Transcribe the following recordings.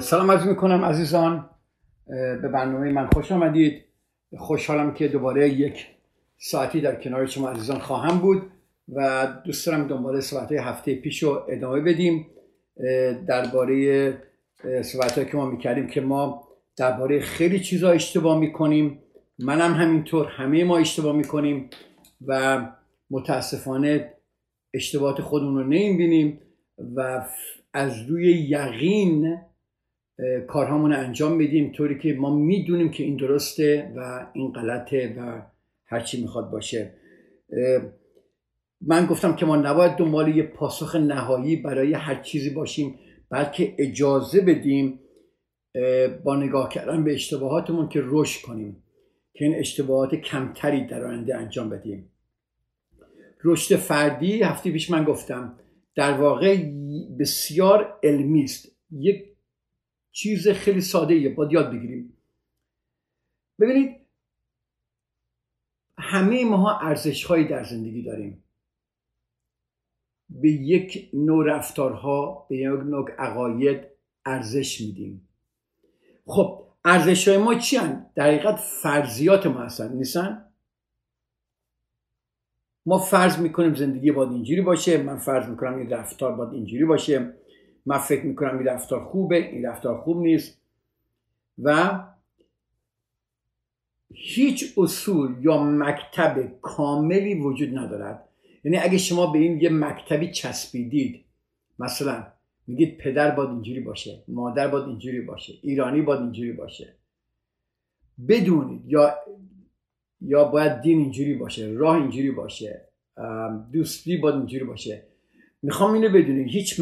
سلام عرض می‌کنم عزیزان به برنامه من خوش آمدید. خوشحالم که دوباره یک ساعتی در کنار شما عزیزان خواهم بود و دوست دارم دنبال صحبت هفته پیش رو ادامه بدیم. درباره صحبت که ما می‌کردیم که ما درباره خیلی چیزا اشتباه می‌کنیم. منم هم همینطور همه ما اشتباه می‌کنیم و متاسفانه اشتباهات خودمون رو نمی‌بینیم و از روی یقین کارهامون انجام بدیم طوری که ما می‌دونیم که این درسته و این غلطه و هرچی می‌خواد باشه. من گفتم که ما نباید دنبال یه پاسخ نهایی برای هر چیزی باشیم بلکه اجازه بدیم با نگاه کردن به اشتباهاتمون که رشد کنیم که این اشتباهات کمتری در آینده انجام بدیم. رشد فردی هفته پیش من گفتم در واقع بسیار علمی است. یک چیز خیلی ساده ایه باید یاد بگیریم. ببینید همه ماها ارزش هایی در زندگی داریم. به یک نوع رفتارها به یک نوع عقاید ارزش میدیم. خب ارزش های ما چی هن؟ در حقیقت فرضیات ما هستن. نیستن؟ ما فرض می‌کنیم زندگی باید اینجوری باشه. من فرض می‌کنم این رفتار باید اینجوری باشه. من فکر می‌کنم این رفتار خوبه این رفتار خوب نیست. و هیچ اصول یا مکتب کاملی وجود ندارد. یعنی اگه شما به این یه مکتبی چسبیدید مثلا میگید پدر باید اینجوری باشه مادر باید اینجوری باشه ایرانی باید اینجوری باشه. بدونید یا یا باید دین اینجوری باشه راه اینجوری باشه دوستی باید اینجوری باشه. می‌خوام اینو بدونید هیچ,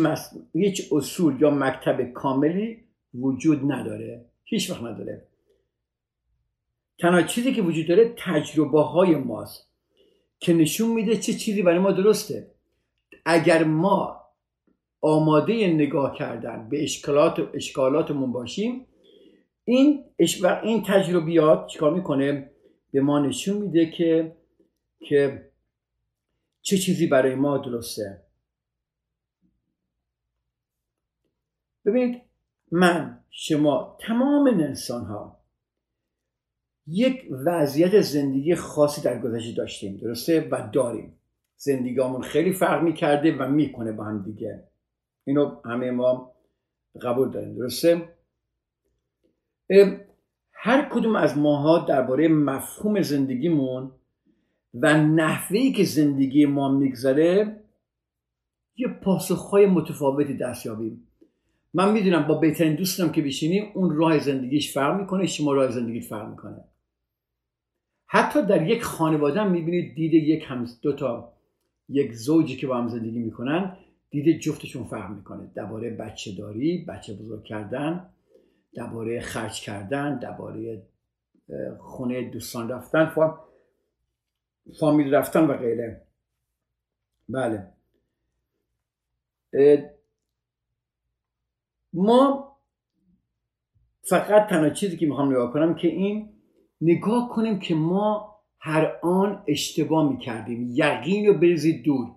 هیچ اصول یا مکتب کاملی وجود نداره. هیچ وقت نداره. تنها چیزی که وجود داره تجربه های ماست که نشون میده چه چیزی برای ما درسته. اگر ما آماده نگاه کردن به اشکالات و اشکالاتمون باشیم این این تجربیات چیکار می‌کنه؟ به ما نشون میده که که چه چیزی برای ما درسته. ببینید من شما تمام انسان ها یک وضعیت زندگی خاصی در گذشته داشتیم درسته؟ و داریم. زندگیمون خیلی فرق می‌کرده و می‌کنه با هم دیگه. اینو همه ما قبول داریم درسته؟ هر کدوم از ماها درباره مفهوم زندگیمون و نحوهی که زندگی ما میگذره یه پاسخهای متفاوتی دست یابیم من می‌دونم با بهترین دوستم که بشینی اون راه زندگیش فرق می‌کنه شما راه زندگیت فرق می‌کنه. حتی در یک خانواده هم می‌بینید دید یک هم دو تا یک زوجی که با هم زندگی می‌کنن دید جفتشون فرق می‌کنه. درباره بچه داری بچه بزرگ کردن درباره خرج کردن درباره خونه دوستان رفتن فامیل رفتن و غیره. بله. ما فقط تنها چیزی که می‌خوام نگاه کنم که این نگاه کنیم که ما هر آن اشتباه می‌کردیم. یقین رو بریزید دور.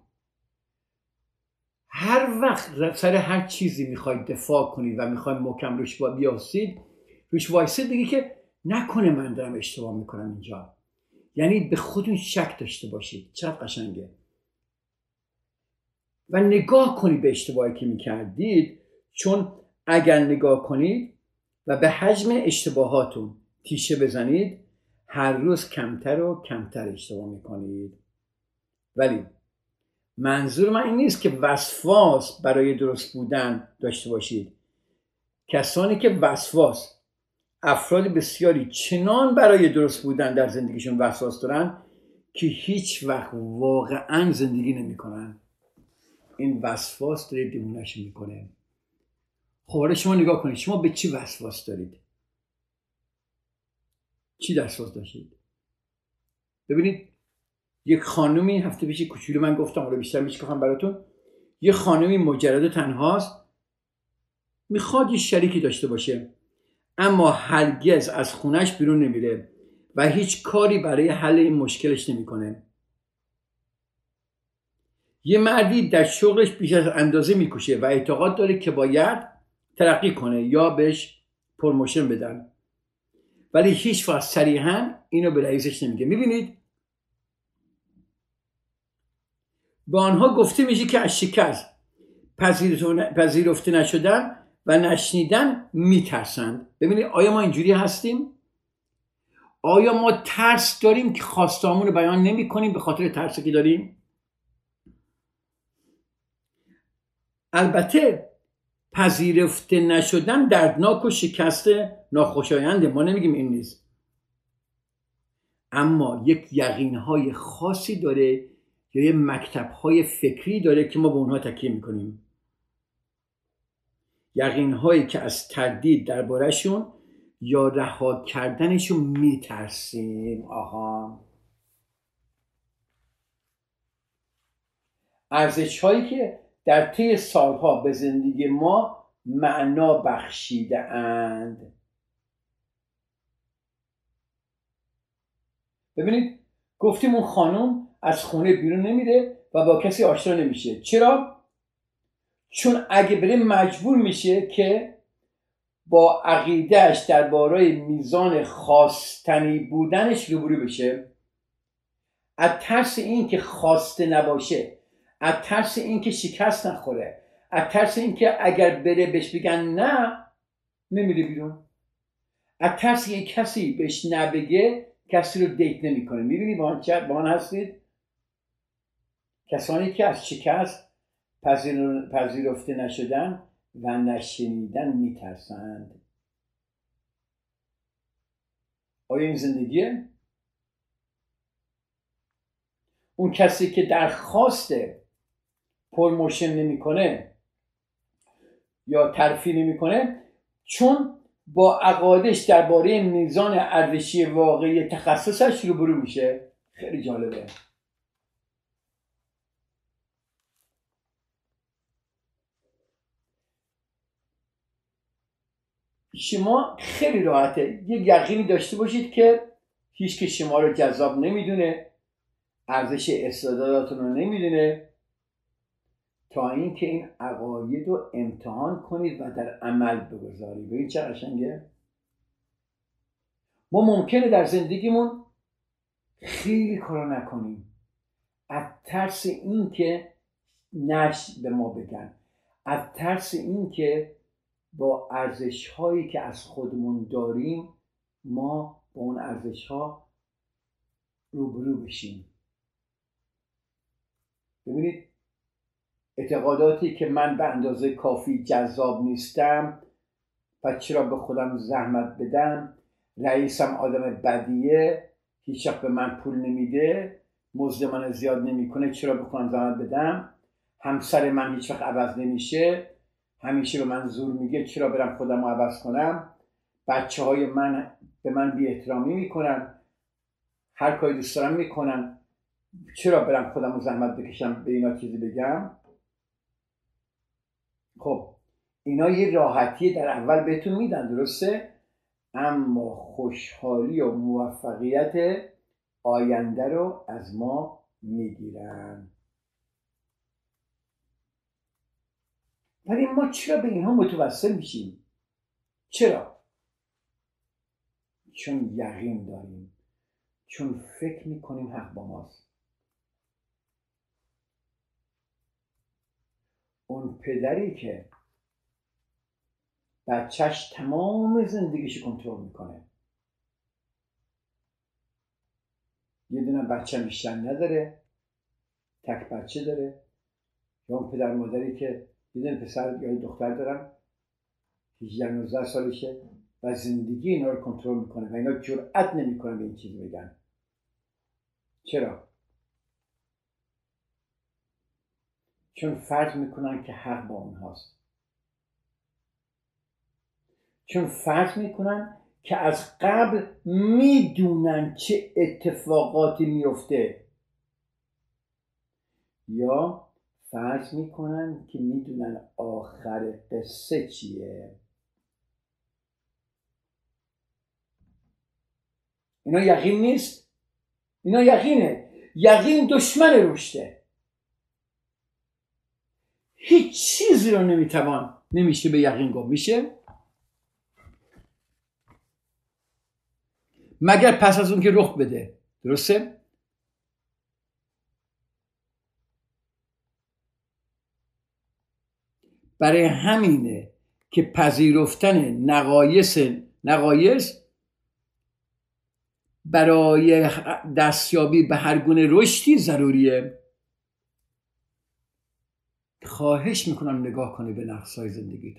هر وقت سر هر چیزی می‌خواید دفاع کنید و می‌خواید محکم روش بیاستید روش وایسید بگی که نکنه من دارم اشتباه می‌کنم اینجا. یعنی به خودتون شک داشته باشید. چقدر قشنگه؟ و نگاه کنید به اشتباهی که می‌کردید. چون اگر نگاه کنید و به حجم اشتباهاتون تیشه بزنید هر روز کمتر و کمتر اشتباه می‌کنید. ولی منظور من این نیست که وسواس برای درست بودن داشته باشید. کسانی که وسواس افراد بسیاری چنان برای درست بودن در زندگیشون وسواس دارن که هیچ وقت واقعا زندگی نمی‌کنن. این وسواس داره دیوونش می‌کنه. خب حالا شما نگاه کنید. شما به چی وسواس دارید؟ چی وسواس داشتید؟ ببینید یک خانومی هفته پیش کوچولو من گفتم حالا بیشتر میشکافم براتون. یه خانمی مجرد و تنهاست می‌خواد یه شریکی داشته باشه اما هرگز از خونش بیرون نمیره و هیچ کاری برای حل این مشکلش نمی‌کنه. یه مردی در شغلش بیش از اندازه می‌کشه و اعتقاد داره که باید ترقی کنه یا بهش پرموشن بدن. ولی هیچ وقت صریحا اینو به رئیسش نمیگه. می‌بینید؟ به آنها گفته میشه که از شکست. پذیرفته نشدن و نشنیدن میترسند. ببینید آیا ما اینجوری هستیم؟ آیا ما ترس داریم که خواستامون رو بیان نمی کنیم به خاطر ترسی که داریم؟ البته پذیرفته نشدن دردناک و شکست ناخوشاینده ما نمیگیم این نیست. اما یک یقین های خاصی داره یا یه مکتب های فکری داره که ما به اونها تکیه می‌کنیم. یقین هایی که از تردید دربارهشون یا رها کردنشون میترسیم. آها. ارزش هایی که در طی سالها به زندگی ما معنا بخشیده اند. ببینید گفتیم اون خانم از خونه بیرون نمیره و با کسی آشنا نمیشه. چرا؟ چون اگه بره مجبور میشه که با عقیدهش درباره میزان خواستنی بودنش روبرو بشه. از ترس این که خواسته نباشه از ترس این که شکست نخوره از ترس این که اگر بره بهش بگن نه نمیره بیرون. از ترس یک کسی بهش نبگه کسی رو دیت نمی‌کنه. می‌بینی با آن هستید؟ کسانی که از شکست پذیرفته نشدن و نشنیدن میترسند. آیا این زندگیه؟ اون کسی که درخواست پرموشن نمی‌کنه یا ترفی نمی‌کنه چون با عقادش درباره میزان ارزشی واقعی تخصصش روبرو میشه. خیلی جالبه. شما خیلی راحته. یه یقینی داشته باشید که هیچ که شما رو جذاب نمی‌دونه ارزش استعداداتون رو نمی‌دونه. تا اینکه این عقاید رو امتحان کنید و در عمل بگذارید. ببین چه قشنگه؟ ما ممکنه در زندگیمون خیلی کارا نکنیم. از ترس اینکه نش به ما بگن. از ترس اینکه با ارزش هایی که از خودمون داریم ما با اون ارزش ها روبرو بشیم. ببینید اعتقاداتی که من به اندازه کافی جذاب نیستم و چرا به خودم زحمت بدم رئیسم آدم بدیه هیچ به من پول نمیده مزد من زیاد نمی‌کنه چرا به خودم زحمت بدم؟ همسر من هیچ وقت عوض نمیشه. همیشه به من زور میگه چرا برم خودم رو عوض کنم؟ بچه های من به من بی احترامی می‌کنن. هر کاری دوست دارم می‌کنن. چرا برم خودم رو زحمت بکشم؟ به اینا چیزی بگم؟ خب اینا یه راحتی در اول بهتون میدن درسته؟ اما خوشحالی و موفقیت آینده رو از ما می‌گیرن. ولی ما چرا به اینها متوسل میشیم؟ چرا؟ چون یقین داریم چون فکر می‌کنیم حق با ماست. اون پدری که بچهش تمام زندگیش کنترل می‌کنه. یه دونه بچه بیشتر نداره تک بچه داره. یا اون پدر مادری که یه پسر یا دختر دارن 18 19 سالشه و زندگی اینا رو کنترل می‌کنه و اینا جرأت نمی‌کنن به این چیز بگن. چرا؟ چون فرض می‌کنن که حق با اونهاست. چون فرض می‌کنن که از قبل می‌دونن چه اتفاقاتی میفته یا فرض می‌کنن که می‌دونن آخر قصه چیه. اینا یقین نیست؟ اینا یقینه. یقین دشمن رشده. هیچ چیزی رو نمی‌توان نمیشه به یقین گفت. میشه؟ مگر پس از اون که رخ بده. درسته؟ برای همینه که پذیرفتن نقایص نقایص برای دستیابی به هر گونه رشدی ضروریه. خواهش می‌کنم نگاه کنید به نقص های زندگیت.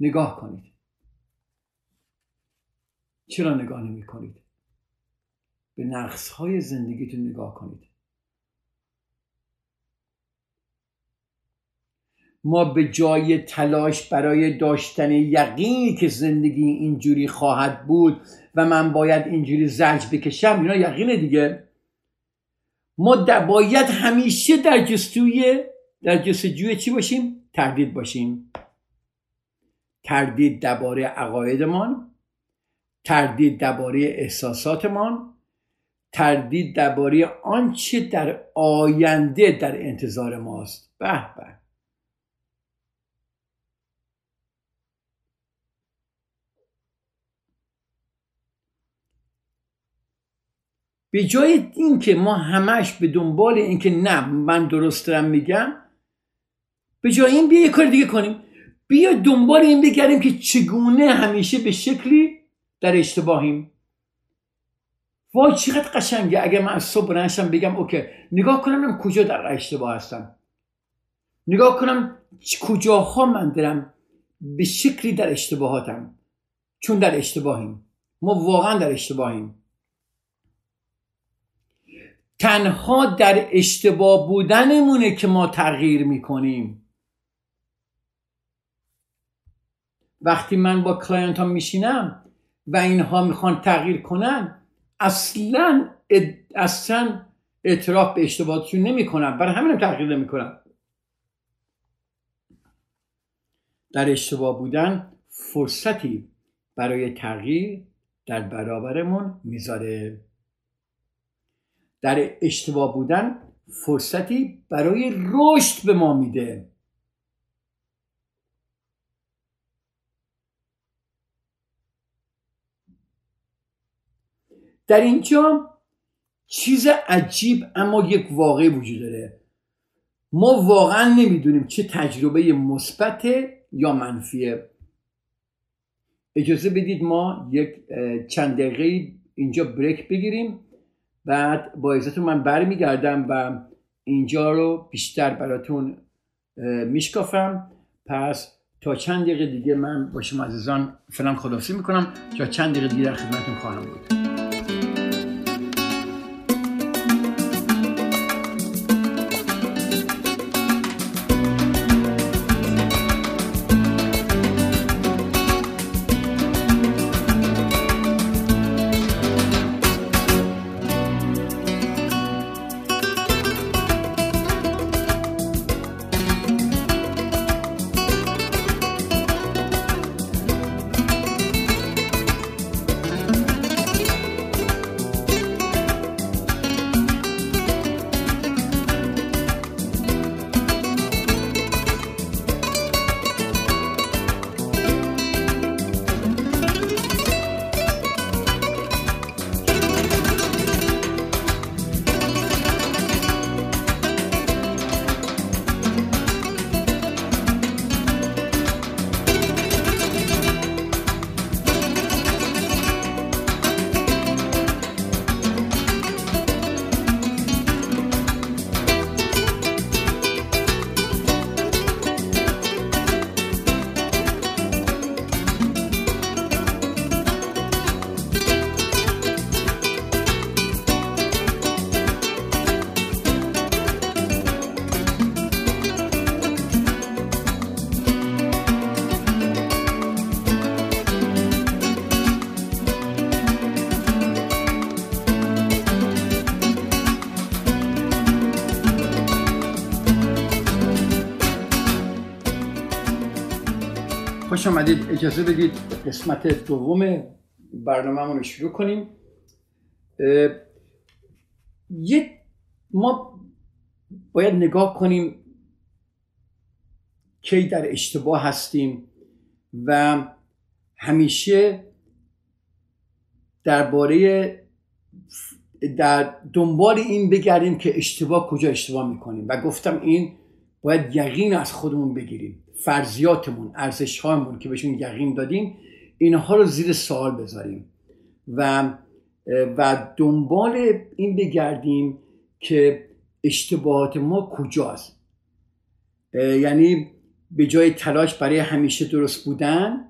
نگاه کنید. چرا نگاه نمی کنید به نقص های زندگیتون نگاه کنید. ما به جای تلاش برای داشتن یقینی که زندگی اینجوری خواهد بود و من باید اینجوری زرج بکشم اینا یقینه دیگه. ما باید همیشه در جستوی در جستجوی چی باشیم؟ تردید باشیم. تردید درباره عقایدمان تردید درباره احساساتمان تردید درباره آنچه در آینده در انتظار ماست. به به. به جای اینکه ما همش به دنبال اینکه نه من درست دارم میگم به جای این بیا یه کار دیگه کنیم. بیا دنبال این بگردیم که چگونه همیشه به شکلی در اشتباهیم. وای چقدر قشنگه. اگه من از صبح برنشم بگم اوکی نگاه کنم من کجا در اشتباه هستم. نگاه کنم کجاها من دارم به شکلی در اشتباهاتم. چون در اشتباهیم. ما واقعا در اشتباهیم. تنها در اشتباه بودنمونه که ما تغییر می‌کنیم. وقتی من با client ها میشینم و اینها می‌خوان تغییر کنن اصلا اصلا اعتراف به اشتباهاتشون نمی‌کنن برای همین تغییر نمی‌کنن در اشتباه بودن فرصتی برای تغییر در برابرمون می‌ذاره. در اشتباه بودن فرصتی برای رشد به ما میده. در اینجا چیز عجیب اما یک واقع وجود داره. ما واقعا نمی‌دونیم چه تجربه مثبت یا منفیه. اجازه بدید ما یک چند دقیقه اینجا بریک بگیریم. بعد با عزتون من برمیگردم و اینجا رو بیشتر براتون میشکافم. پس تا چند دقیقه دیگه من با شما عزیزان فلان خدافزی می‌کنم. تا چند دقیقه دیگه در خدمتتون خواهم بود. خوش آمدید. اجازه بدید قسمت دوم برنامه رو شروع کنیم. یه ما باید نگاه کنیم کی در اشتباه هستیم و همیشه درباره در دنبال این بگردیم که اشتباه کجا اشتباه می‌کنیم. و گفتم این باید یقین از خودمون بگیریم. فرضیاتمون ارزش هامون که بهشون یقین دادیم اینها رو زیر سوال بذاریم. و و دنبال این بگردیم که اشتباهات ما کجاست. یعنی به جای تلاش برای همیشه درست بودن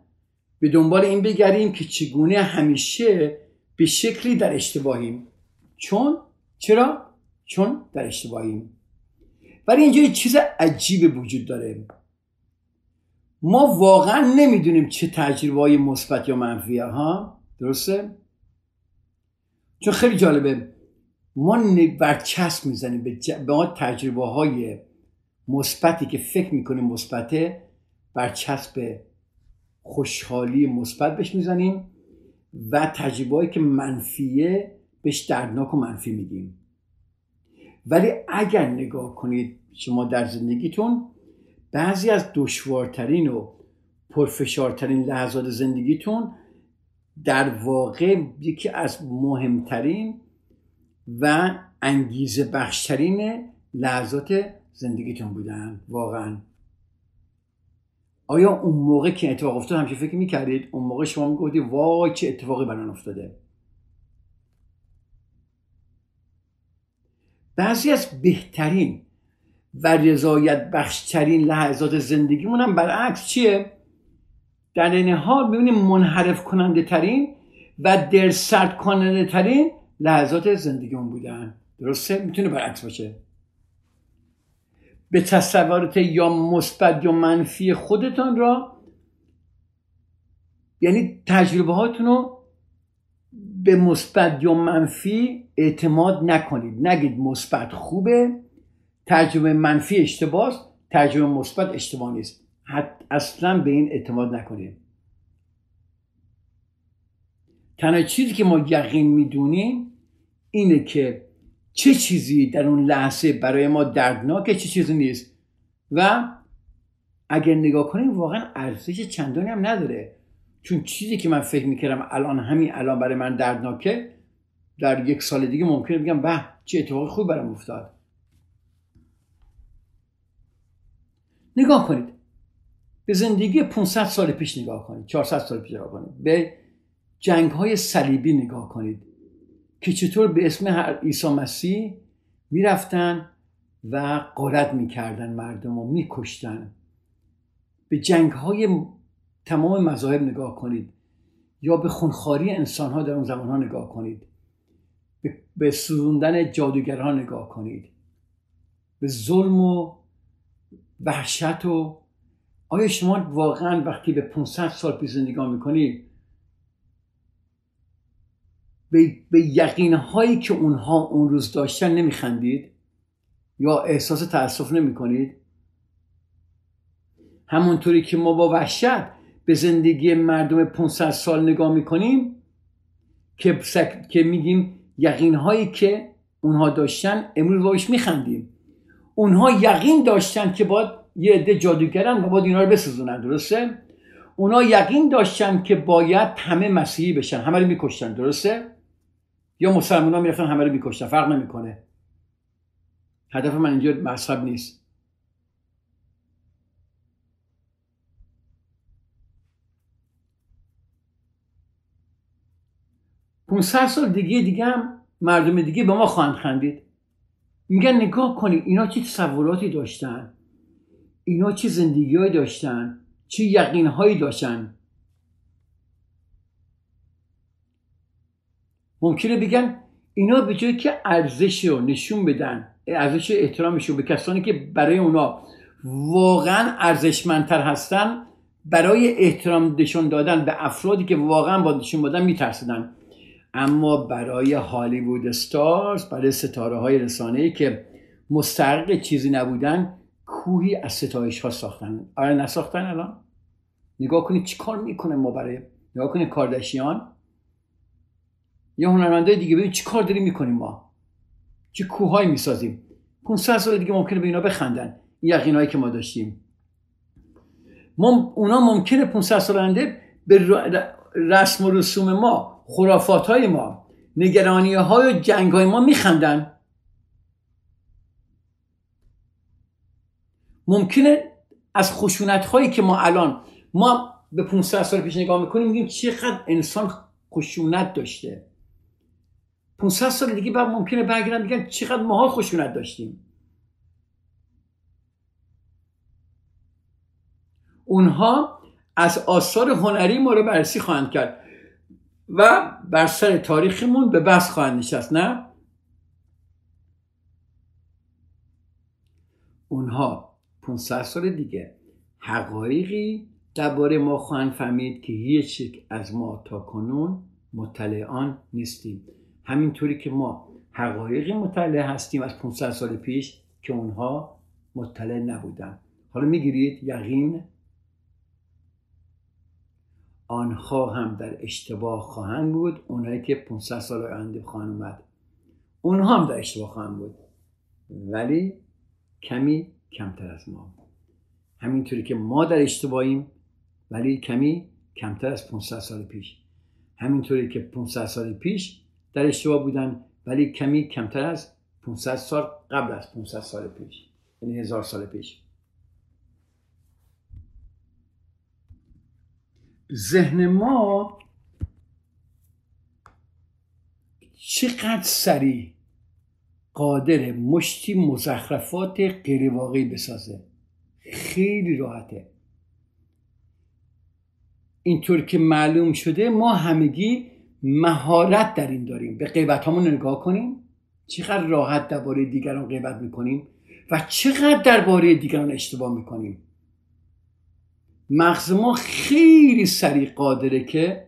به دنبال این بگردیم که چگونه همیشه به شکلی در اشتباهیم. چون؟ چرا؟ چون در اشتباهیم. ولی اینجا یه چیز عجیب وجود داره. ما واقعا نمی‌دونیم چه تجربه های مثبت یا منفیه ها؟ درسته؟ چون خیلی جالبه ما برچسب می‌زنیم به, به ما تجربه های مثبتی که فکر می‌کنیم مثبته برچسب خوشحالی مثبت بهش می‌زنیم و تجربه که منفیه بهش دردناک و منفی میگیم. ولی اگر نگاه کنید شما در زندگیتون بعضی از دشوارترین و پرفشارترین لحظات زندگیتون در واقع یکی از مهمترین و انگیزه بخشترین لحظات زندگیتون بودن واقعا. آیا اون موقع که اتفاق افتاد همچه فکر می‌کردید؟ اون موقع شما می‌گفتید وای چه اتفاقی بران افتاده. بعضی از بهترین و رضایت بخشترین لحظات زندگیمون هم برعکس چیه؟ در این حال می‌بینیم منحرف کننده ترین و دل سرد کننده ترین لحظات زندگیمون بودن. درسته؟ می‌تونه برعکس باشه. به تصورات یا مثبت یا منفی خودتان را یعنی تجربه هاتون رو به مثبت یا منفی اعتماد نکنید. نگید مثبت خوبه تجربه منفی اشتباه تجربه مثبت اشتباه نیست. اصلا به این اعتماد نکنید. تنها چیزی که ما یقین می‌دونیم اینه که چه چیزی در اون لحظه برای ما دردناکه چه چیزی نیست. و اگر نگاه کنیم واقعا ارزش چندانی هم نداره. چون چیزی که من فکر می‌کردم الان همین الان برای من دردناکه در یک سال دیگه ممکنه بگم به چه اتفاقی خوب برام افتاد. نگاه کنید. به زندگی 500 سال پیش نگاه کنید. 400 سال پیش نگاه کنید. به جنگ های صلیبی نگاه کنید که چطور به اسم عیسی مسیح می‌رفتن و قارت می‌کردن مردم و میکشتن. به جنگ های تمام مذاهب نگاه کنید. یا به خونخاری انسان ها در اون زمان ها نگاه کنید. به سوزوندن جادوگرها نگاه کنید. به ظلم و وحشت و آیا شما واقعا وقتی به 500 سال پیش زندگی می‌کنید به, به یقین هایی که اونها اون روز داشتن نمیخندید؟ یا احساس تاسف نمی کنید همونطوری که ما با وحشت به زندگی مردم 500 سال نگاه می‌کنیم که, که میگیم یقین هایی که اونها داشتن امروز باش میخندیم. اونها یقین داشتن که باید یه عده جادوگرن و باید اینا رو بسوزونن درسته؟ اونها یقین داشتن که باید همه مسیحی بشن همه رو میکشتن درسته؟ یا مسلمان ها می‌رفتن همه رو میکشتن فرق نمی‌کنه. هدف من اینجا مذهب نیست. پونصد سال دیگه دیگه هم مردم دیگه به ما خواهند خندید. میگن نگاه کنید اینا چه تصوراتی داشتن؟ اینا چه زندگی هایی داشتن؟ چه یقین هایی داشتن؟ ممکنه بگن اینا به جایی که ارزش رو نشون بدن ارزش احترامش رو به کسانی که برای اونا واقعا ارزشمندتر هستن برای احترام نشون دادن به افرادی که واقعا با نشون دادن میترسیدن. اما برای هالیوود ستارز برای ستاره های رسانه که مستحق چیزی نبودن کوهی از ستایش ها ساختن. آره نساختن الان. نگاه کنید چی کار می‌کنه ما برای نگاه کنید کاردشیان یا هنرمندای دیگه ببین چی کار داریم می‌کنیم ما. چه کوههایی می‌سازیم. 500 سال دیگه ممکنه به اینا بخندن. این یقینایی که ما داشتیم. ما اونا ممکنه 500 سال آینده به رسم و رسوم ما خرافات های ما نگرانی های و جنگ های ما میخندن. ممکنه از خشونت هایی که ما الان ما به 500 سال پیش نگاه می‌کنیم میگیم چقدر انسان خشونت داشته. 500 سال دیگه بعد ممکنه برگردن میگن چقدر ماها خشونت داشتیم. اونها از آثار هنری ما رو بررسی خواهند کرد. و بر سر تاریخمون به بس خواهند نشست نه؟ اونها 500 سال دیگه حقایقی درباره ما خواهند فهمید که هیچ یک از ما تا کنون مطلعان نیستیم. همینطوری که ما حقایقی مطلع هستیم از 500 سال پیش که اونها مطلع نبودن. حالا می‌گیرید یقین آنها هم در اشتباه خواهند بود اونایی که 500 سال آینده خواهند اومد. اونها هم در اشتباه خواهند بود. ولی کمی کمتر از ما. همینطوری که ما در اشتباهیم ولی کمی کمتر از 500 سال پیش. همینطوری که 500 سال پیش در اشتباه بودن ولی کمی کمتر از 500 سال قبل از 500 سال پیش یعنی هزار سال پیش. ذهن ما چقدر سریع قادر مشتی مزخرفات غیر واقعی بسازه. خیلی راحته. اینطور که معلوم شده ما همگی مهارت در این داریم. به غیبت همون نگاه کنیم. چقدر راحت درباره دیگران غیبت می‌کنیم و چقدر درباره دیگران اشتباه می‌کنیم. مغز ما خیلی سریع قادره که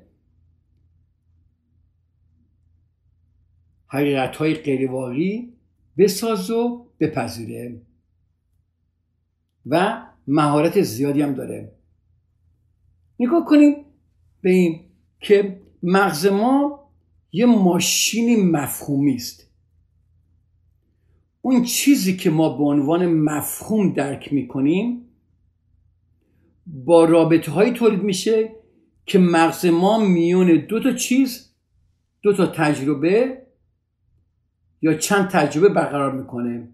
حقیقت های غیرواقعی بساز و بپذیره. و مهارت زیادی هم داره. نگاه کنیم به این که مغز ما یه ماشین مفهومی است. اون چیزی که ما به عنوان مفهوم درک می‌کنیم با رابطه هایی تولید میشه که مغز ما میون دو تا چیز دو تا تجربه یا چند تجربه برقرار می‌کنه.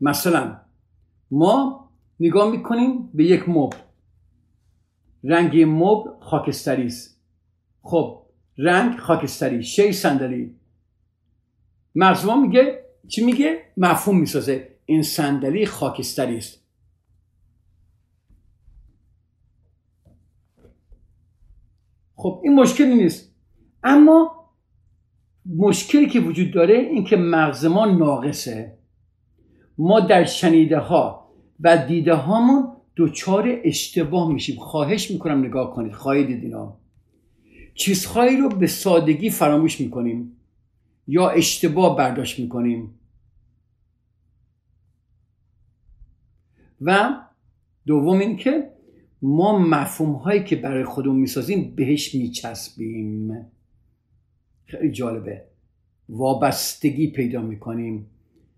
مثلا ما نگاه می‌کنیم به یک مبل. رنگ مبل خاکستری است. خب رنگ خاکستری شی صندلی. مغز ما میگه چی میگه؟ مفهوم می‌سازه. این صندلی خاکستری است. خب این مشکلی نیست. اما مشکلی که وجود داره این که مغز ما ناقصه. ما در شنیده ها و دیده هامون دوچار اشتباه میشیم. خواهش می‌کنم نگاه کنید. خواهید اینا چیزهایی رو به سادگی فراموش می‌کنیم. یا اشتباه برداشت می‌کنیم. و دوم این که ما مفهوم هایی که برای خودمون می‌سازیم بهش میچسبیم. خیلی جالبه. وابستگی پیدا می‌کنیم.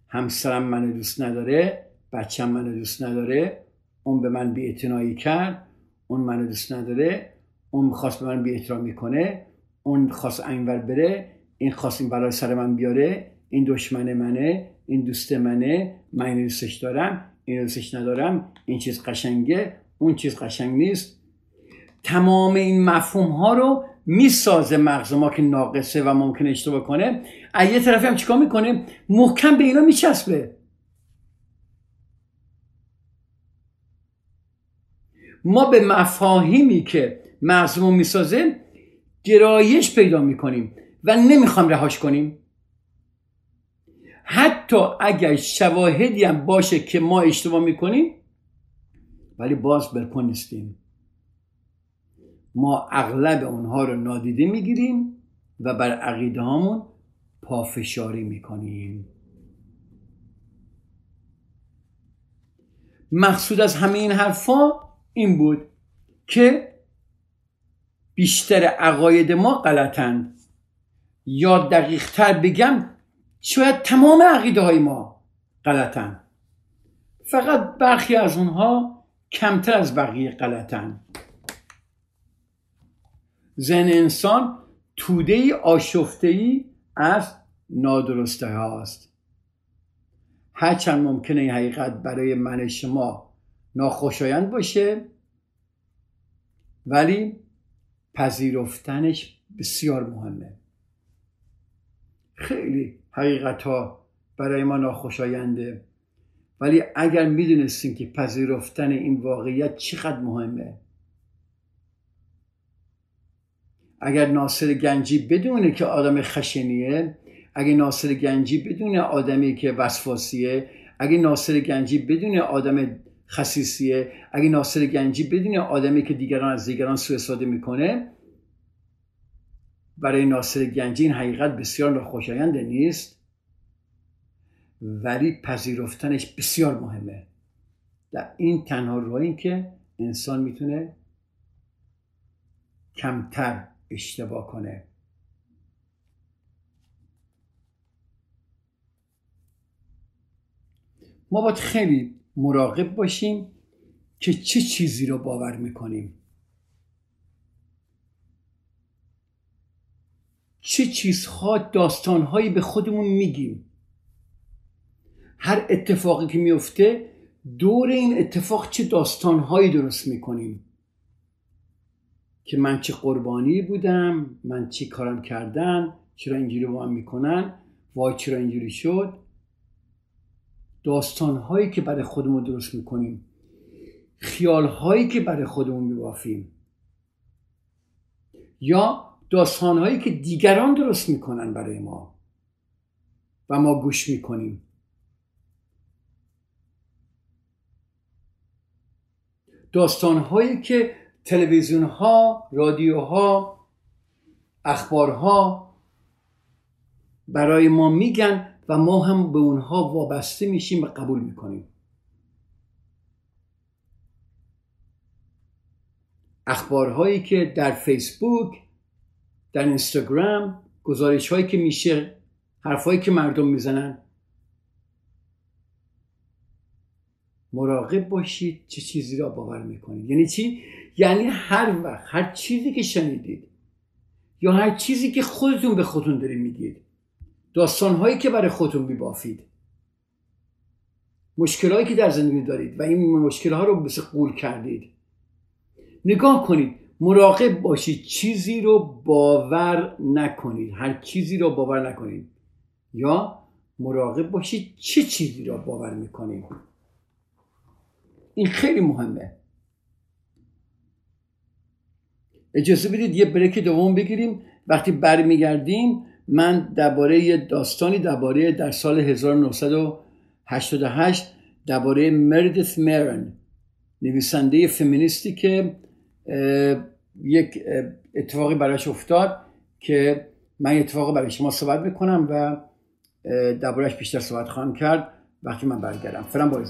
همسرم منو دوست نداره بچم منو دوست نداره اون به من بی کرد اون منو دوست نداره اون خواست به من بی احترامی کنه اون خواست اینور بره این خواست این برای سر من بیاره این دشمن منه این دوست منه من این دوستش دارم این دوستش ندارم این چیز قشنگه. اون چیز قشنگ نیست. تمام این مفهوم ها رو می‌سازه مغز ما که ناقصه و ممکن اشتباه کنه. از یه طرفی هم چیکار می‌کنه؟ محکم به اینا میچسبه. ما به مفاهیمی که مغزمون می‌سازه گرایش پیدا می‌کنیم و نمی‌خوام رهاش کنیم. حتی اگر شواهدی هم باشه که ما اشتباه می‌کنیم ولی باز برپا نیستیم. ما اغلب اونها رو نادیده می‌گیریم و بر عقیده هامون پافشاری می‌کنیم. مقصود از همه این حرفا این بود که بیشتر عقاید ما غلطند یا دقیقتر بگم شاید تمام عقیده های ما غلطن. فقط برخی از اونها کمتر از بقیه غلطن. ذهن انسان توده ای آشفته ای از نادرسته هاست هرچند ممکنه این حقیقت برای من شما ناخوشایند باشه ولی پذیرفتنش بسیار مهمه. خیلی حقیقت ها برای ما ناخوشاینده. ولی اگر می‌دونستیم که پذیرفتن این واقعیت چقدر مهمه. اگر ناصر گنجی بدونه که آدم خشنیه اگه ناصر گنجی بدونه آدمی که وسواسیه اگه ناصر گنجی بدونه آدم خصیصیه اگه ناصر گنجی بدونه آدمی که دیگران از دیگران سوء استفاده می‌کنه برای ناصر گنجی این حقیقت بسیار ناخوشایند نیست. ولی پذیرفتنش بسیار مهمه. در این تنها راهی که انسان می‌تونه کمتر اشتباه کنه. ما باید خیلی مراقب باشیم که چه چیزی رو باور می‌کنیم. چه چیزها داستانهایی به خودمون میگیم. هر اتفاقی که میفته دور این اتفاق چه داستانهایی درست می‌کنیم؟ که من چه قربانی بودم من چی کارم کردن چرا اینجوری با من می‌کنن وای چرا اینجوری شد؟ داستانهایی که برای خودمون درست می‌کنیم. خیالهایی که برای خودمون میبافیم. یا داستانهایی که دیگران درست می‌کنن برای ما. و ما گوش می‌کنیم. داستانهایی که تلویزیون ها رادیوها اخبارها برای ما میگن و ما هم به اونها وابسته میشیم و قبول می‌کنیم. اخبارهایی که در فیسبوک در اینستاگرام گزارش هایی که میشه حرفهایی که مردم می‌زنن مراقب باشید چه چیزی را باور می‌کنید. یعنی چی؟ یعنی هر وقت هر چیزی که شنیدید یا هر چیزی که خودتون به خودتون دارید میگید. داستانهایی که برای خودتون میبافید. مشکلهایی که در زندگی دارید و این مشکلها رو مثل قول کردید. نگاه کنید مراقب باشید. چیزی رو باور نکنید. هر چیزی رو باور نکنید. یا مراقب باشید چه چیزی رو باور می‌کنید. این خیلی مهمه. اجازه بدید یه بریک دوم بگیریم. وقتی برمیگردیم من درباره یه داستانی درباره در سال 1988 درباره مردث مرن نویسنده فمینیستی که یک اتفاقی براش افتاد که من اتفاق برای شما صحبت می‌کنم و دربارهش بیشتر صحبت خواهم کرد. وقتی من برگردم. فرم با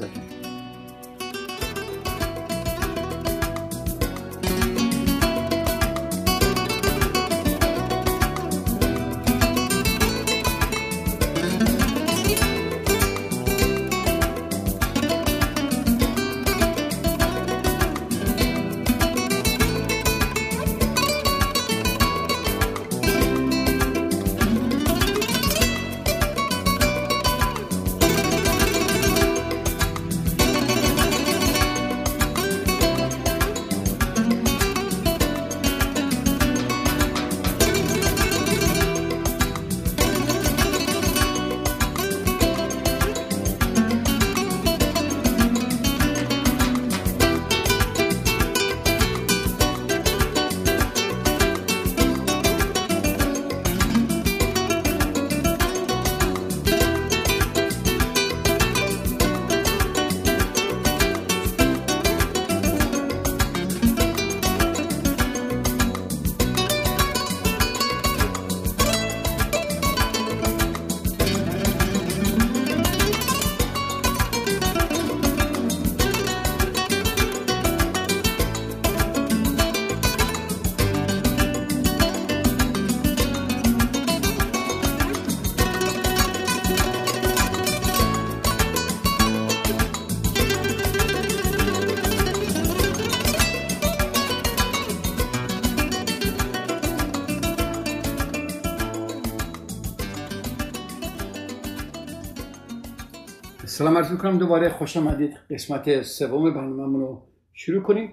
سلام عرض می‌کنم. دوباره خوش آمدید. قسمت سوم برنامه رو شروع کنیم.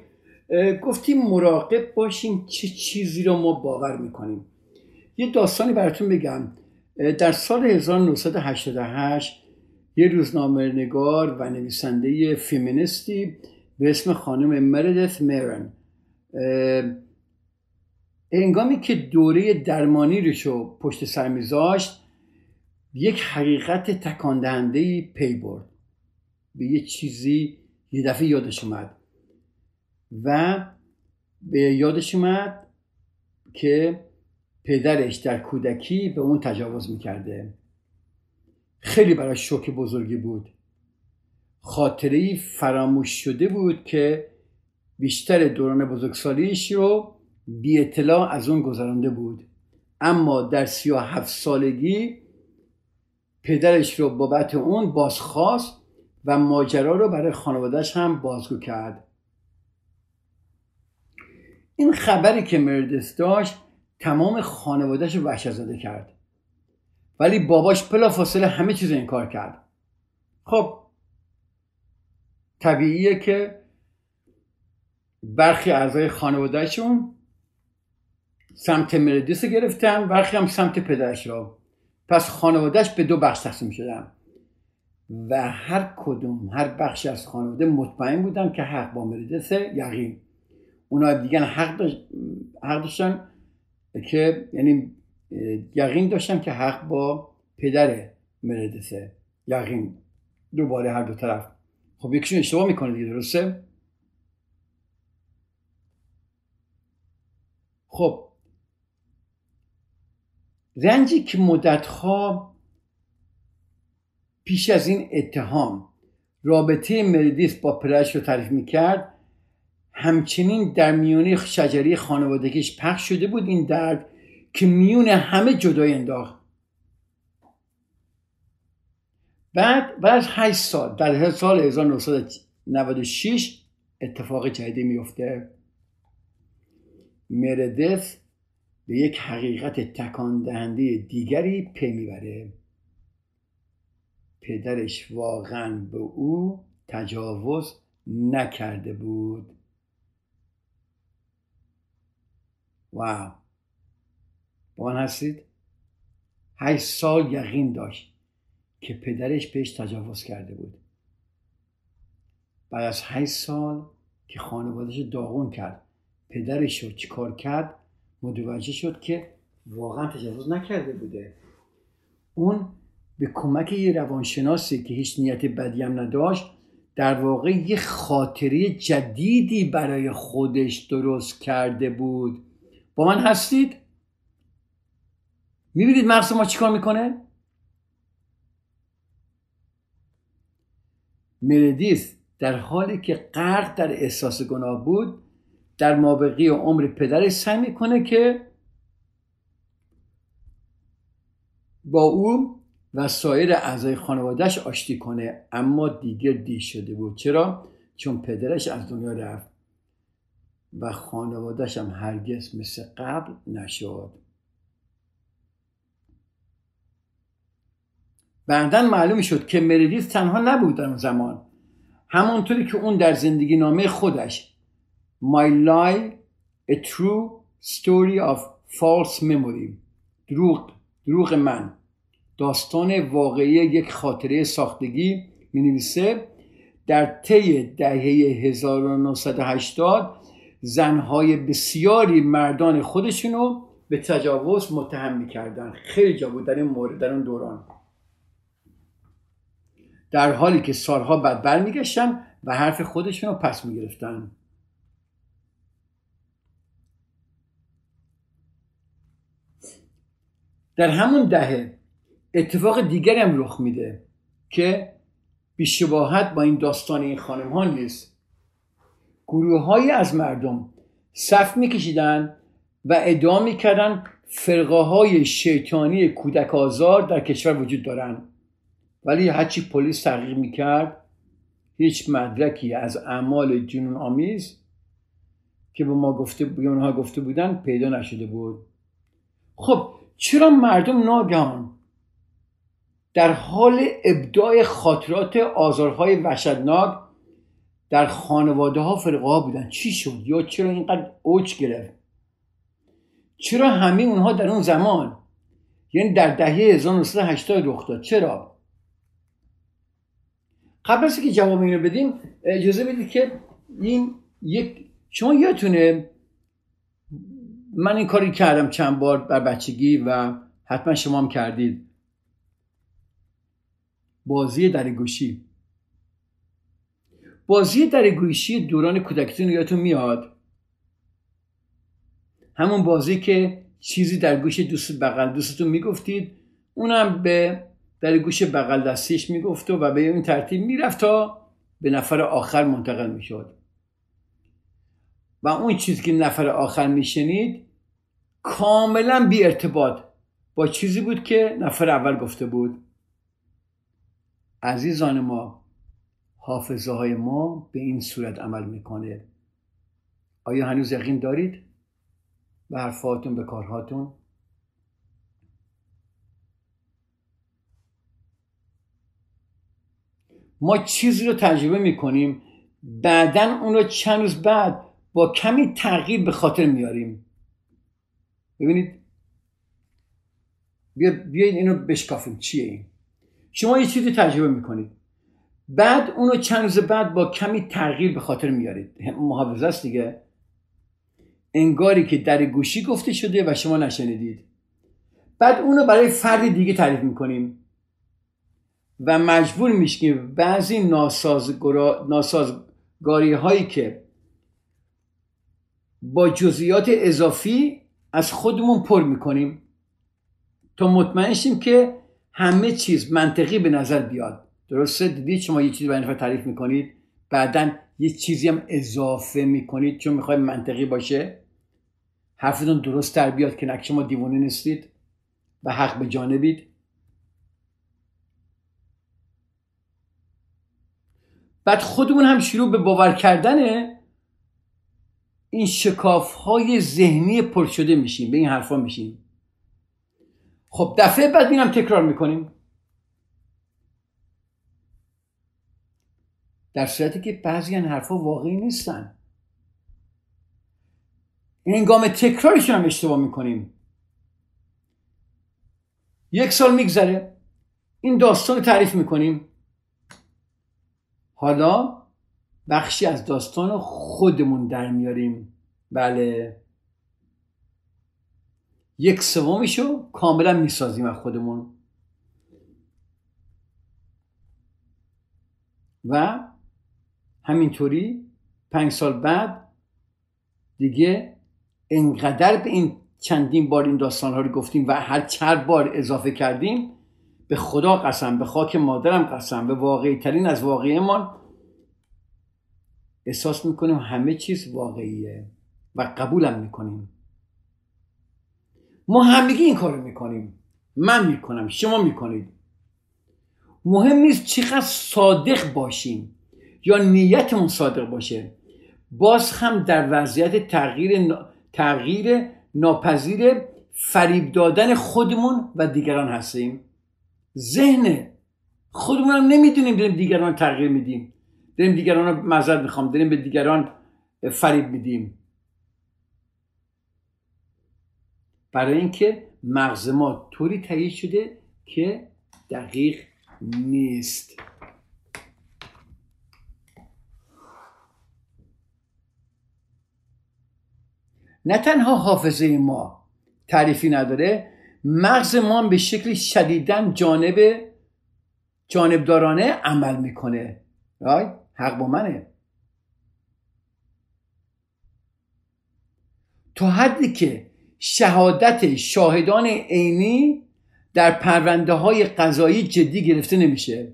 گفتیم مراقب باشیم چه چیزی رو ما باور می‌کنیم. یه داستانی براتون بگم. در سال 1988 یه روزنامه نگار و نویسنده فیمینیستی به اسم خانم مردث میرن انگامی که دوره درمانی رو پشت سر میذاشت یک حقیقت تکاندهنده پی برد. به یه چیزی یه دفعه یادش اومد. و به یادش اومد که پدرش در کودکی به اون تجاوز می‌کرده. خیلی برای شوک بزرگی بود. خاطره فراموش شده بود که بیشتر دوران بزرگسالیش رو بی اطلاع از اون گذرانده بود. اما در سی و هفت سالگی پدرش رو بابت اون بازخواست و ماجرا رو برای خانوادهش هم بازگو کرد. این خبری که مردس داشت تمام خانوادهش رو وحشت زده کرد. ولی باباش پلا فاصله همه چیز انکار کرد. خب طبیعیه که برخی اعضای خانوادهشون سمت مردیس گرفتن برخی هم سمت پدرش را پس خانوادهش به دو بخش تقسیم شدن. و هر کدوم هر بخش از خانواده مطمئن بودن که حق با مردس یقین. اونا دیگه حق, حق داشتن که یعنی یقین داشتن که حق با پدر مردسه یقین دوباره هر دو طرف. خب یکیشون اشتباه می‌کنه دیگه درسته؟ خب رنجی که مدتها پیش از این اتهام رابطه مردیس با پدرش رو تعریف می‌کرد همچنین در میونه شجری خانوادگیش پخش شده بود این درد که میون همه جدای انداخت. بعد بعد از 8 سال در سال 1996 اتفاق جدیدی میفته مردث به یک حقیقت تکان دهنده دیگری پی می‌بره. پدرش واقعا به او تجاوز نکرده بود. واو! با من هستید؟ هشت سال یقین داشت که پدرش بهش تجاوز کرده بود. بعد از هشت سال که خانوادش داغون کرد پدرش رو چیکار کرد؟ متوجه شد که واقعا تجاوز نکرده بوده. اون به کمک یه روانشناسی که هیچ نیت بدی هم نداشت در واقع یه خاطره جدیدی برای خودش درست کرده بود. با من هستید؟ می‌بینید مغز ما چیکار می‌کنه؟ مردیس در حالی که غرق در احساس گناه بود در مابقی عمر پدرش سعی می‌کنه که با او و سایر اعضای خانوادهش آشتی کنه اما دیگه دی شده بود. چرا؟ چون پدرش از دنیا رفت و خانوادهش هم هرگز مثل قبل نشد. بعدا معلوم شد که مریدیس تنها نبود در اون زمان. همونطوری که اون در زندگی نامه خودش My Lie A True Story of False Memory. دروغ دروغ من. داستان واقعی یک خاطره ساختگی می نویسه در طی دهه 1980 زنهای بسیاری مردان خودشونو به تجاوز متهم می‌کردن. خیلی جا بود در این مورد در اون دوران. در حالی که سالها بعد برمیگشتن و حرف خودشون رو پس می‌گرفتن. در همون دهه اتفاق دیگری هم رخ میده که بیشباهت با این داستان این خانم ها نیست. گروه از مردم صف میکشیدن و ادعا می‌کردن فرقه های شیطانی کودک آزار در کشور وجود دارن. ولی هرچی پلیس تحقیق می‌کرد هیچ مدرکی از اعمال جنون آمیز که به ما گفته به اونها گفته بودن پیدا نشده بود. خب چرا مردم ناگهان در حال ابداع خاطرات آزارهای وحشتناک در خانواده ها فرقه ها بودن. چی شد؟ یا چرا اینقدر اوج گرفت؟ چرا همه اونها در اون زمان یعنی در دهه 1980 رخ داد؟ چرا؟ قبل از که جواب اینو بدیم اجازه بدید که این یک شما یادتونه من این کاری کردم چند بار بر بچگی و حتما شما هم کردید. بازی در گوشی بازی در گوشی دوران کودکیتون یادتون میاد؟ همون بازی که چیزی در گوش دوست بغل دوستتون می‌گفتید اونم به در گوش بغل دستیش می‌گفت و به این ترتیب می‌رفت تا به نفر آخر منتقل می‌شد. و اون چیزی که نفر آخر میشنید کاملا بی ارتباط با چیزی بود که نفر اول گفته بود. عزیزان ما حافظه های ما به این صورت عمل می‌کنه. آیا هنوز یقین دارید؟ به حرفاتون به کارهاتون. ما چیزی رو تجربه می‌کنیم. بعدا اون رو چند روز بعد با کمی تغییر به خاطر میاریم. ببینید بیا بیاید اینو بشکافیم. چیه این؟ شما یه چیزی تجربه می‌کنید. بعد اونو چند روز بعد با کمی تغییر به خاطر میارید. محافظه است دیگه. انگاری که در گوشی گفته شده و شما نشنیدید. بعد اونو برای فرد دیگه تعریف می‌کنیم. و مجبور میشیم بعضی ناسازگاری هایی که با جزئیات اضافی از خودمون پر می‌کنیم تا مطمئن شیم که همه چیز منطقی به نظر بیاد. درسته؟ دیدید شما یه چیزی برای تعریف می‌کنید بعدا یه چیزی هم اضافه می‌کنید چون می‌خواید منطقی باشه. حرفتون درست در بیاد که نک شما دیوانه نیستید و حق به جانبید. بعد خودمون هم شروع به باور کردن این شکاف های ذهنی پر شده میشیم به این حرفا میشیم. خب دفعه بعد اینم تکرار می‌کنیم. در صورتی که بعضی این حرفا واقعی نیستن. هنگام تکرارشون هم اشتباه می‌کنیم. یک سال میگذره. این داستان تعریف می‌کنیم. حالا بخشی از داستان خودمون در میاریم. بله. یک سومیشو کاملا می‌سازیم از خودمون. و همینطوری پنج سال بعد دیگه انقدر به این چندین بار این داستان ها رو گفتیم و هر چند بار اضافه کردیم به خدا قسم به خاک مادرم قسم به واقعی ترین از واقعیمان احساس می‌کنیم همه چیز واقعیه و قبولم می‌کنیم. ما همگی این کارو می‌کنیم. من می‌کنم شما می‌کنید. مهم نیست چقدر صادق باشیم یا نیتمون صادق باشه. باز هم در وضعیت تغییر تغییر ناپذیر فریب دادن خودمون و دیگران هستیم. ذهن خودمون هم نمی‌دونیم دیگران تغییر میدیم. داریم دیگران رو مذر می‌خوام داریم به دیگران فریب میدیم. برای اینکه مغز ما طوری تهیه شده که دقیق نیست. نه تنها حافظه ما تعریفی نداره مغز ما به شکل شدیدن جانب جانبدارانه عمل می‌کنه. رای حق با منه. تا حدی که شهادت شاهدان عینی در پرونده های قضایی جدی گرفته نمیشه.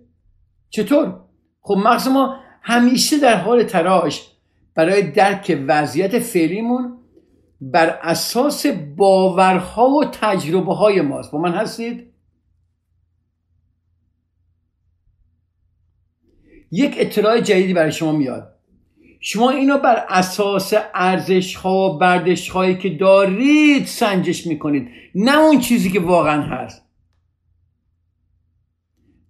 چطور؟ خب مغز ما همیشه در حال تراش برای درک وضعیت فعلیمون بر اساس باورها و تجربه های ماست. با من هستید؟ یک اطلاع جدیدی برای شما میاد. شما اینو بر اساس ارزش ها و بردش هایی که دارید سنجش می‌کنید. نه اون چیزی که واقعا هست.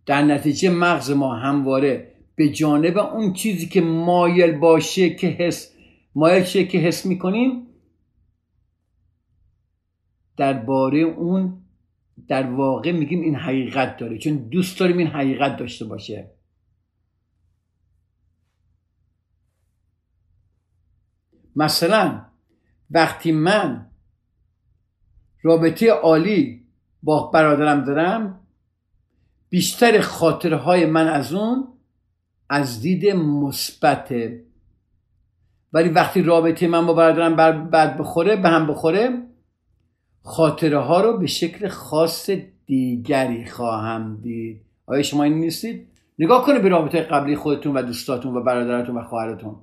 در نتیجه مغز ما همواره به جانب اون چیزی که مایل باشه که حس مایل شه که حس می‌کنیم درباره اون در واقع میگیم این حقیقت داره. چون دوست داریم این حقیقت داشته باشه. مثلا وقتی من رابطه عالی با برادرم دارم بیشتر خاطرهای من از اون از دید مثبته. ولی وقتی رابطه من با برادرم بد بخوره به هم بخوره خاطره ها رو به شکل خاص دیگری خواهم دید. آیا شما این نیستید؟ نگاه کنید به رابطه قبلی خودتون و دوستاتون و برادرتون و خواهرتون.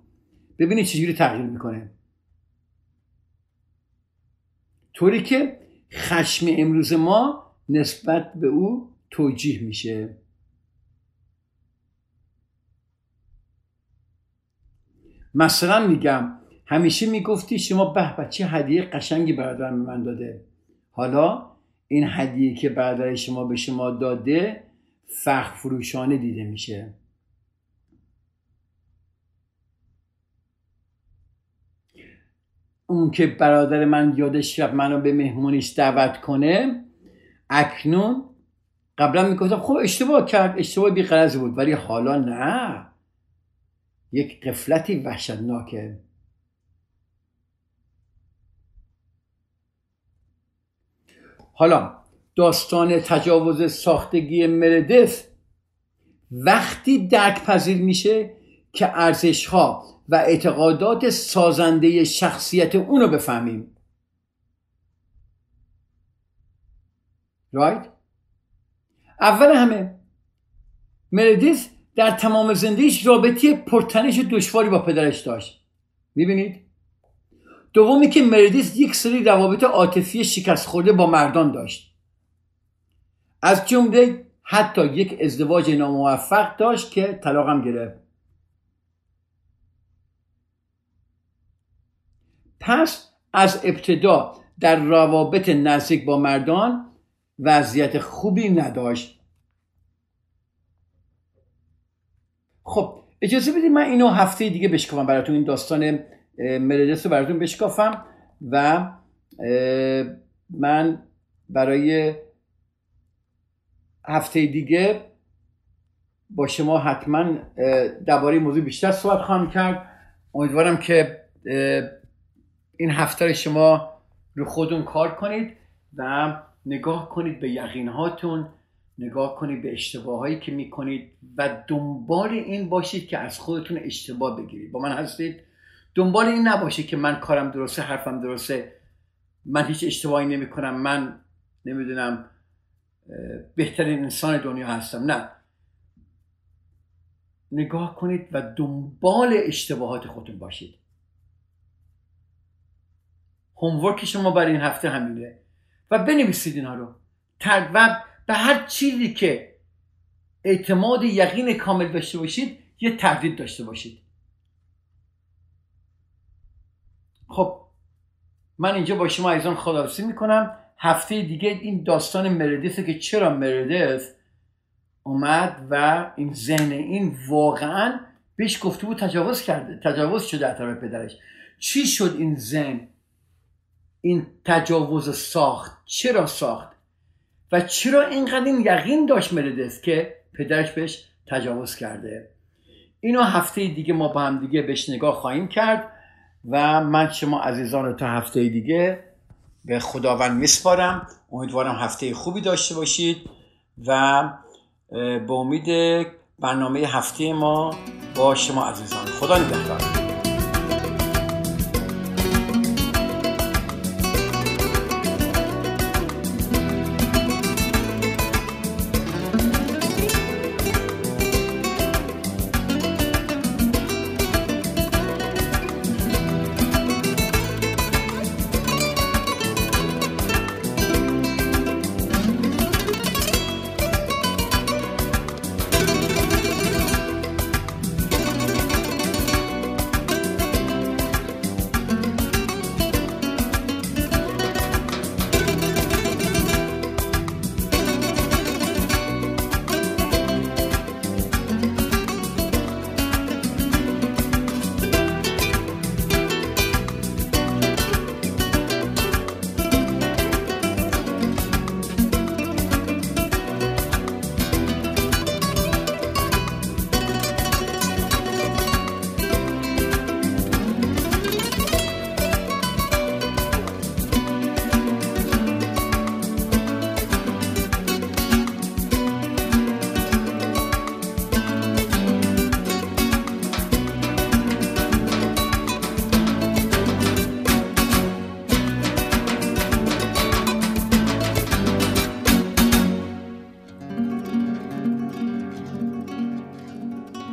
ببینید چجوری تغییر می‌کنه. طوری که خشم امروز ما نسبت به او توجیه میشه. مثلا میگم همیشه می‌گفتی شما به بچه هدیه قشنگی برادرم به من داده. حالا این هدیه که برادر شما به شما داده فخ فروشانه دیده میشه. اون که برادر من یادش رفت منو به مهمونیش دعوت کنه اکنون قبلا می‌گفتم خب اشتباه کرد اشتباه بیقرض بود ولی حالا نه. یک قفلتی وحشتناکه. حالا داستان تجاوز ساختگی مردف وقتی درک پذیر میشه که ارزش ها و اعتقادات سازنده شخصیت اونو بفهمیم. رایت اول همه مردیس در تمام زندگیش رابطه پرتنش دشواری با پدرش داشت. می‌بینید؟ دومی که مردیس یک سری روابط عاطفی شکست خورده با مردان داشت. از جمله حتی یک ازدواج ناموفق داشت که طلاقم گرفت. پس از ابتدا در روابط نزدیک با مردان وضعیت خوبی نداشت. خب اجازه بدید من اینو هفته دیگه بشکافم براتون. این داستان مردس رو براتون بشکافم و من برای هفته دیگه با شما حتما درباره موضوع بیشتر صحبت خواهم کرد. امیدوارم که این هفته شما رو خودتون کار کنید و نگاه کنید به یقین هاتون نگاه کنید به اشتباه هایی که می‌کنید و دنبال این باشید که از خودتون اشتباه بگیرید. با من هستید. دنبال این نباشید که من کارم درسته حرفم درسته. من هیچ اشتباهی نمی کنم من نمی‌دونم بهترین انسان دنیا هستم. نه. نگاه کنید و دنبال اشتباهات خودتون باشید. هومورک شما برای این هفته همینه. و بنویسید اینها رو. و به هر چیزی که اعتماد یقین کامل داشته باشید یه تردید داشته باشید. خب من اینجا با شما ایزان خداحافظی می‌کنم. هفته دیگه این داستان مردیسه که چرا مردیس اومد و این ذهن این واقعا بهش گفته بود تجاوز کرده تجاوز شده از طرف پدرش. چی شد این ذهن؟ این تجاوز ساخت چرا ساخت و چرا اینقدر این یقین داشت مردس که پدرش بهش تجاوز کرده؟ اینو هفته دیگه ما با هم دیگه بهش نگاه خواهیم کرد و من شما عزیزان رو تا هفته دیگه به خداوند میسپارم. امیدوارم هفته خوبی داشته باشید و به امید برنامه هفته ما با شما عزیزان. خدا نگهدار.